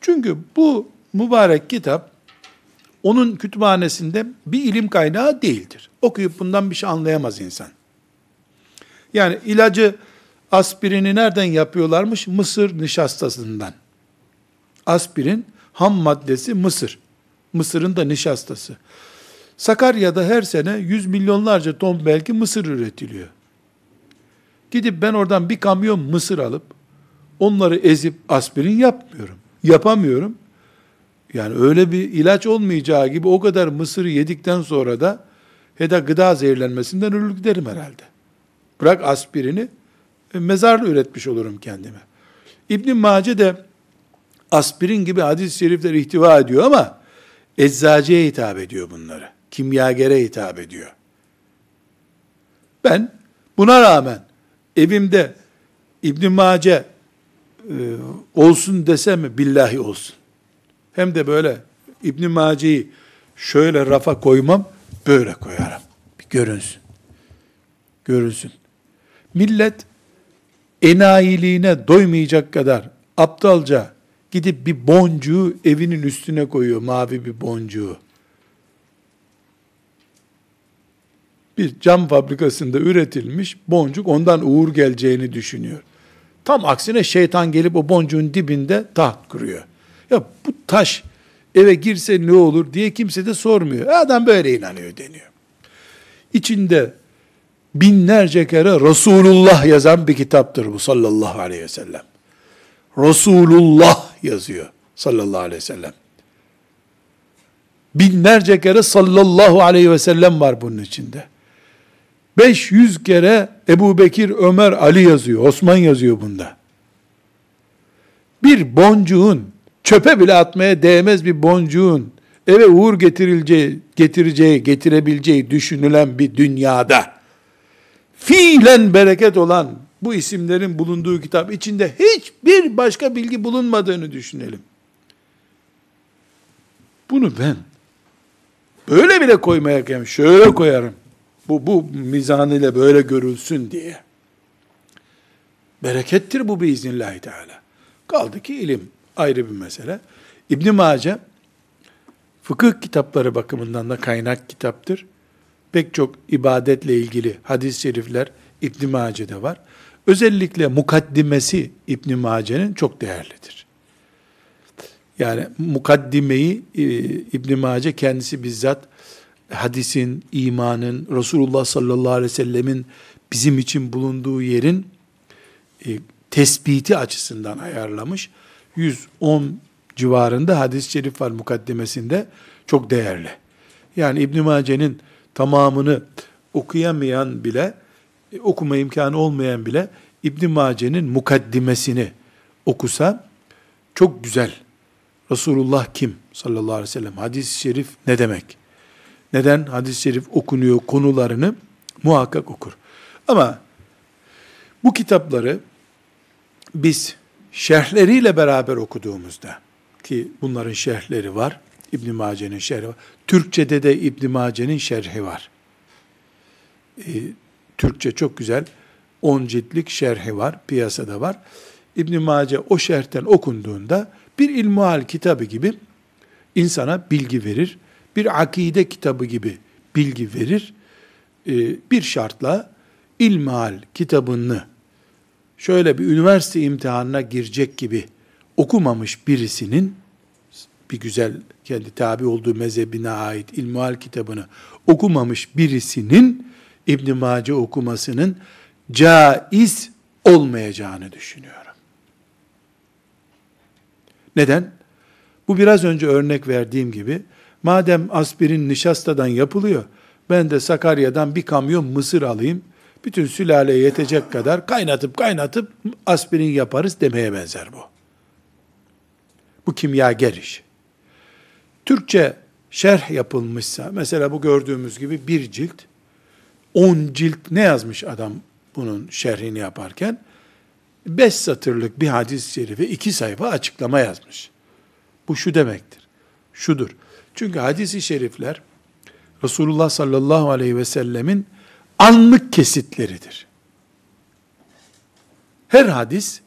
Çünkü bu mübarek kitap onun kütüphanesinde bir ilim kaynağı değildir. Okuyup bundan bir şey anlayamaz insan. Yani ilacı aspirini nereden yapıyorlarmış? Mısır nişastasından. Aspirin ham maddesi mısır. Mısırın da nişastası. Sakarya'da her sene yüz milyonlarca ton belki mısır üretiliyor. Gidip ben oradan bir kamyon mısır alıp onları ezip aspirin yapmıyorum. Yapamıyorum. Yani öyle bir ilaç olmayacağı gibi o kadar mısırı yedikten sonra da ya gıda zehirlenmesinden ölür giderim herhalde. Bırak aspirini e, mezar üretmiş olurum kendime. İbn Mace de aspirin gibi hadis-i şerifler ihtiva ediyor ama eczacıya hitap ediyor bunları. Kimyagere hitap ediyor. Ben buna rağmen evimde İbn Mace e, olsun desem billahi olsun. Hem de böyle İbn Mace'yi şöyle rafa koymam, böyle koyarım. Bir görünsün. Görünsün. Millet enayiliğine doymayacak kadar aptalca gidip bir boncuğu evinin üstüne koyuyor, mavi bir boncuğu. Bir cam fabrikasında üretilmiş boncuk ondan uğur geleceğini düşünüyor. Tam aksine şeytan gelip o boncuğun dibinde taht kuruyor. Ya bu taş eve girse ne olur diye kimse de sormuyor. Adam böyle inanıyor deniyor. İçinde binlerce kere Resulullah yazan bir kitaptır bu sallallahu aleyhi ve sellem. Resulullah yazıyor sallallahu aleyhi ve sellem. Binlerce kere sallallahu aleyhi ve sellem var bunun içinde. 500 kere Ebu Bekir, Ömer, Ali yazıyor. Osman yazıyor bunda. Bir boncuğun, çöpe bile atmaya değmez bir boncuğun, eve uğur getirileceği, getireceği, getirebileceği düşünülen bir dünyada, fiilen bereket olan bu isimlerin bulunduğu kitap içinde hiçbir başka bilgi bulunmadığını düşünelim. Bunu ben böyle bile koymaya gelmiş, şöyle koyarım. Bu, bu mizan ile böyle görülsün diye. Berekettir bu biiznillahü teala. Kaldı ki ilim ayrı bir mesele. İbn Mace fıkıh kitapları bakımından da kaynak kitaptır. Pek çok ibadetle ilgili hadis-i şerifler İbn Mace'de var. Özellikle mukaddimesi İbn Mace'nin çok değerlidir. Yani mukaddimeyi e, İbn Mace kendisi bizzat hadisin, imanın, Resulullah sallallahu aleyhi ve sellemin bizim için bulunduğu yerin e, tespiti açısından ayarlamış. 110 civarında hadis-i şerif var mukaddemesinde. Çok değerli. Yani İbn Mace'nin tamamını okuyamayan bile, okuma imkanı olmayan bile İbn Mace'nin mukaddimesini okusa çok güzel. Resulullah kim sallallahu aleyhi ve sellem? Hadis-i şerif ne demek? neden hadis-i şerif okunuyor konularını muhakkak okur. Ama bu kitapları biz şerhleriyle beraber okuduğumuzda ki bunların şerhleri var. İbn Mace'nin şerhi var. Türkçede de İbn Mace'nin şerhi var. Ee, Türkçe çok güzel. 10 ciltlik şerhi var, piyasada var. İbn Mace o şerhten okunduğunda bir ilmuhal kitabı gibi insana bilgi verir bir akide kitabı gibi bilgi verir. Ee, bir şartla ilmihal kitabını şöyle bir üniversite imtihanına girecek gibi okumamış birisinin bir güzel kendi tabi olduğu mezhebine ait ilmuhal kitabını okumamış birisinin İbn Mace okumasının caiz olmayacağını düşünüyorum. Neden? Bu biraz önce örnek verdiğim gibi Madem aspirin nişastadan yapılıyor, ben de Sakarya'dan bir kamyon mısır alayım, bütün sülaleye yetecek kadar kaynatıp kaynatıp aspirin yaparız demeye benzer bu. Bu kimyager iş. Türkçe şerh yapılmışsa, mesela bu gördüğümüz gibi bir cilt, on cilt ne yazmış adam bunun şerhini yaparken? Beş satırlık bir hadis-i şerife iki sayfa açıklama yazmış. Bu şu demektir. Şudur. Çünkü hadisi şerifler Resulullah sallallahu aleyhi ve sellemin anlık kesitleridir. Her hadis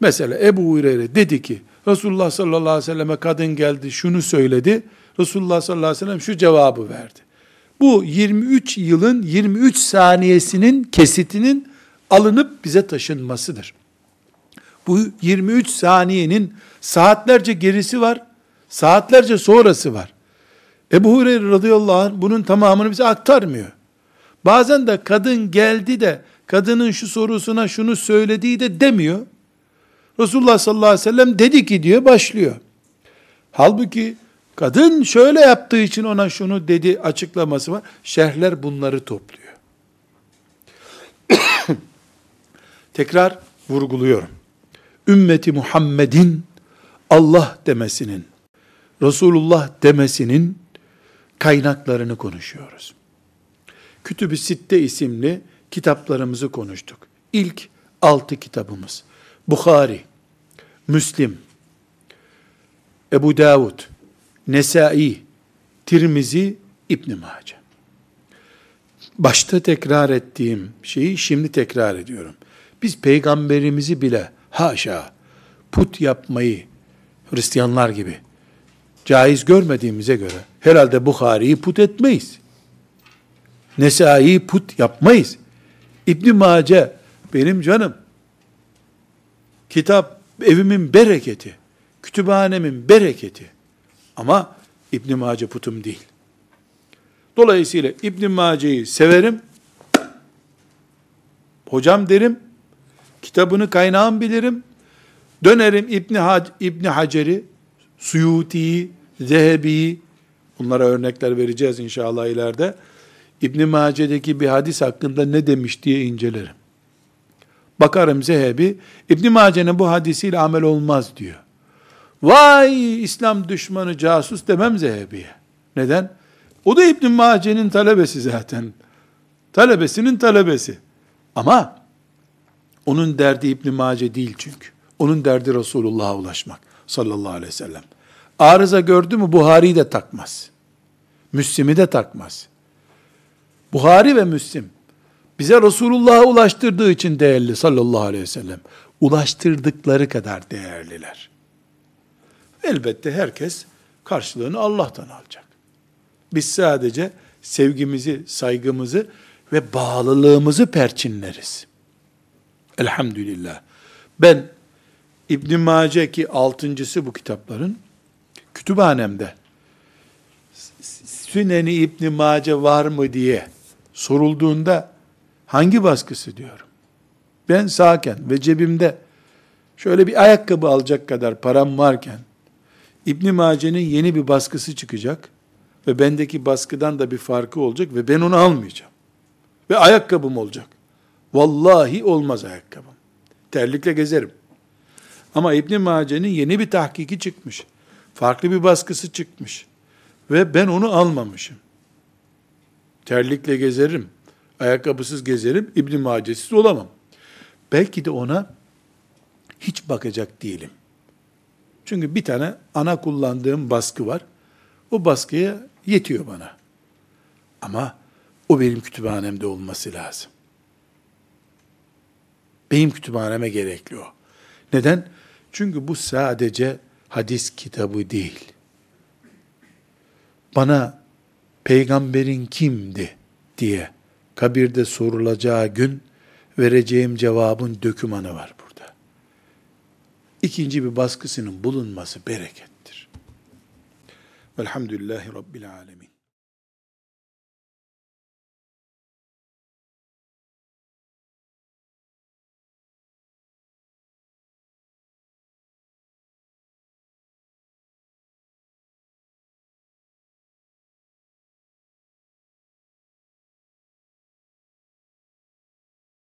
mesela Ebu Hureyre dedi ki Resulullah sallallahu aleyhi ve selleme kadın geldi şunu söyledi. Resulullah sallallahu aleyhi ve sellem şu cevabı verdi. Bu 23 yılın 23 saniyesinin kesitinin alınıp bize taşınmasıdır. Bu 23 saniyenin saatlerce gerisi var, saatlerce sonrası var. Ebu Hureyre radıyallahu anh bunun tamamını bize aktarmıyor. Bazen de kadın geldi de kadının şu sorusuna şunu söylediği de demiyor. Resulullah sallallahu aleyhi ve sellem dedi ki diyor başlıyor. Halbuki kadın şöyle yaptığı için ona şunu dedi açıklaması var. Şerhler bunları topluyor. Tekrar vurguluyorum. Ümmeti Muhammed'in Allah demesinin, Resulullah demesinin kaynaklarını konuşuyoruz. Kütüb-i Sitte isimli kitaplarımızı konuştuk. İlk altı kitabımız. Bukhari, Müslim, Ebu Davud, Nesai, Tirmizi, İbn Mace. Başta tekrar ettiğim şeyi şimdi tekrar ediyorum. Biz peygamberimizi bile haşa put yapmayı Hristiyanlar gibi caiz görmediğimize göre herhalde Bukhari'yi put etmeyiz. Nesai'yi put yapmayız. İbn Mace benim canım. Kitap evimin bereketi. Kütüphanemin bereketi. Ama İbn Mace putum değil. Dolayısıyla İbn Mace'yi severim. Hocam derim. Kitabını kaynağım bilirim. Dönerim İbn Hac İbn Hacer'i, Suyuti'yi, Zehebi'yi bunlara örnekler vereceğiz inşallah ileride. İbn Mace'deki bir hadis hakkında ne demiş diye incelerim. Bakarım Zehebi, İbn Mace'nin bu hadisiyle amel olmaz diyor. Vay İslam düşmanı casus demem Zehebi'ye. Neden? O da İbn Mace'nin talebesi zaten. Talebesinin talebesi. Ama onun derdi İbn Mace değil çünkü. Onun derdi Resulullah'a ulaşmak sallallahu aleyhi ve sellem. Arıza gördü mü Buhari'yi de takmaz. Müslim'i de takmaz. Buhari ve Müslim bize Resulullah'a ulaştırdığı için değerli sallallahu aleyhi ve sellem. Ulaştırdıkları kadar değerliler. Elbette herkes karşılığını Allah'tan alacak. Biz sadece sevgimizi, saygımızı ve bağlılığımızı perçinleriz. Elhamdülillah. Ben İbn Mace ki altıncısı bu kitapların kütüphanemde Süneni İbn Mace var mı diye sorulduğunda hangi baskısı diyorum. Ben sağken ve cebimde şöyle bir ayakkabı alacak kadar param varken İbn Mace'nin yeni bir baskısı çıkacak ve bendeki baskıdan da bir farkı olacak ve ben onu almayacağım. Ve ayakkabım olacak. Vallahi olmaz ayakkabım. Terlikle gezerim. Ama İbn Mace'nin yeni bir tahkiki çıkmış. Farklı bir baskısı çıkmış. Ve ben onu almamışım. Terlikle gezerim. Ayakkabısız gezerim. İbn Mace'siz olamam. Belki de ona hiç bakacak değilim. Çünkü bir tane ana kullandığım baskı var. O baskıya yetiyor bana. Ama o benim kütüphanemde olması lazım. Benim kütüphaneme gerekli o. Neden? Çünkü bu sadece hadis kitabı değil. Bana peygamberin kimdi diye kabirde sorulacağı gün vereceğim cevabın dökümanı var. İkinci bir baskısının bulunması berekettir. Velhamdülillahi Rabbil Alemin.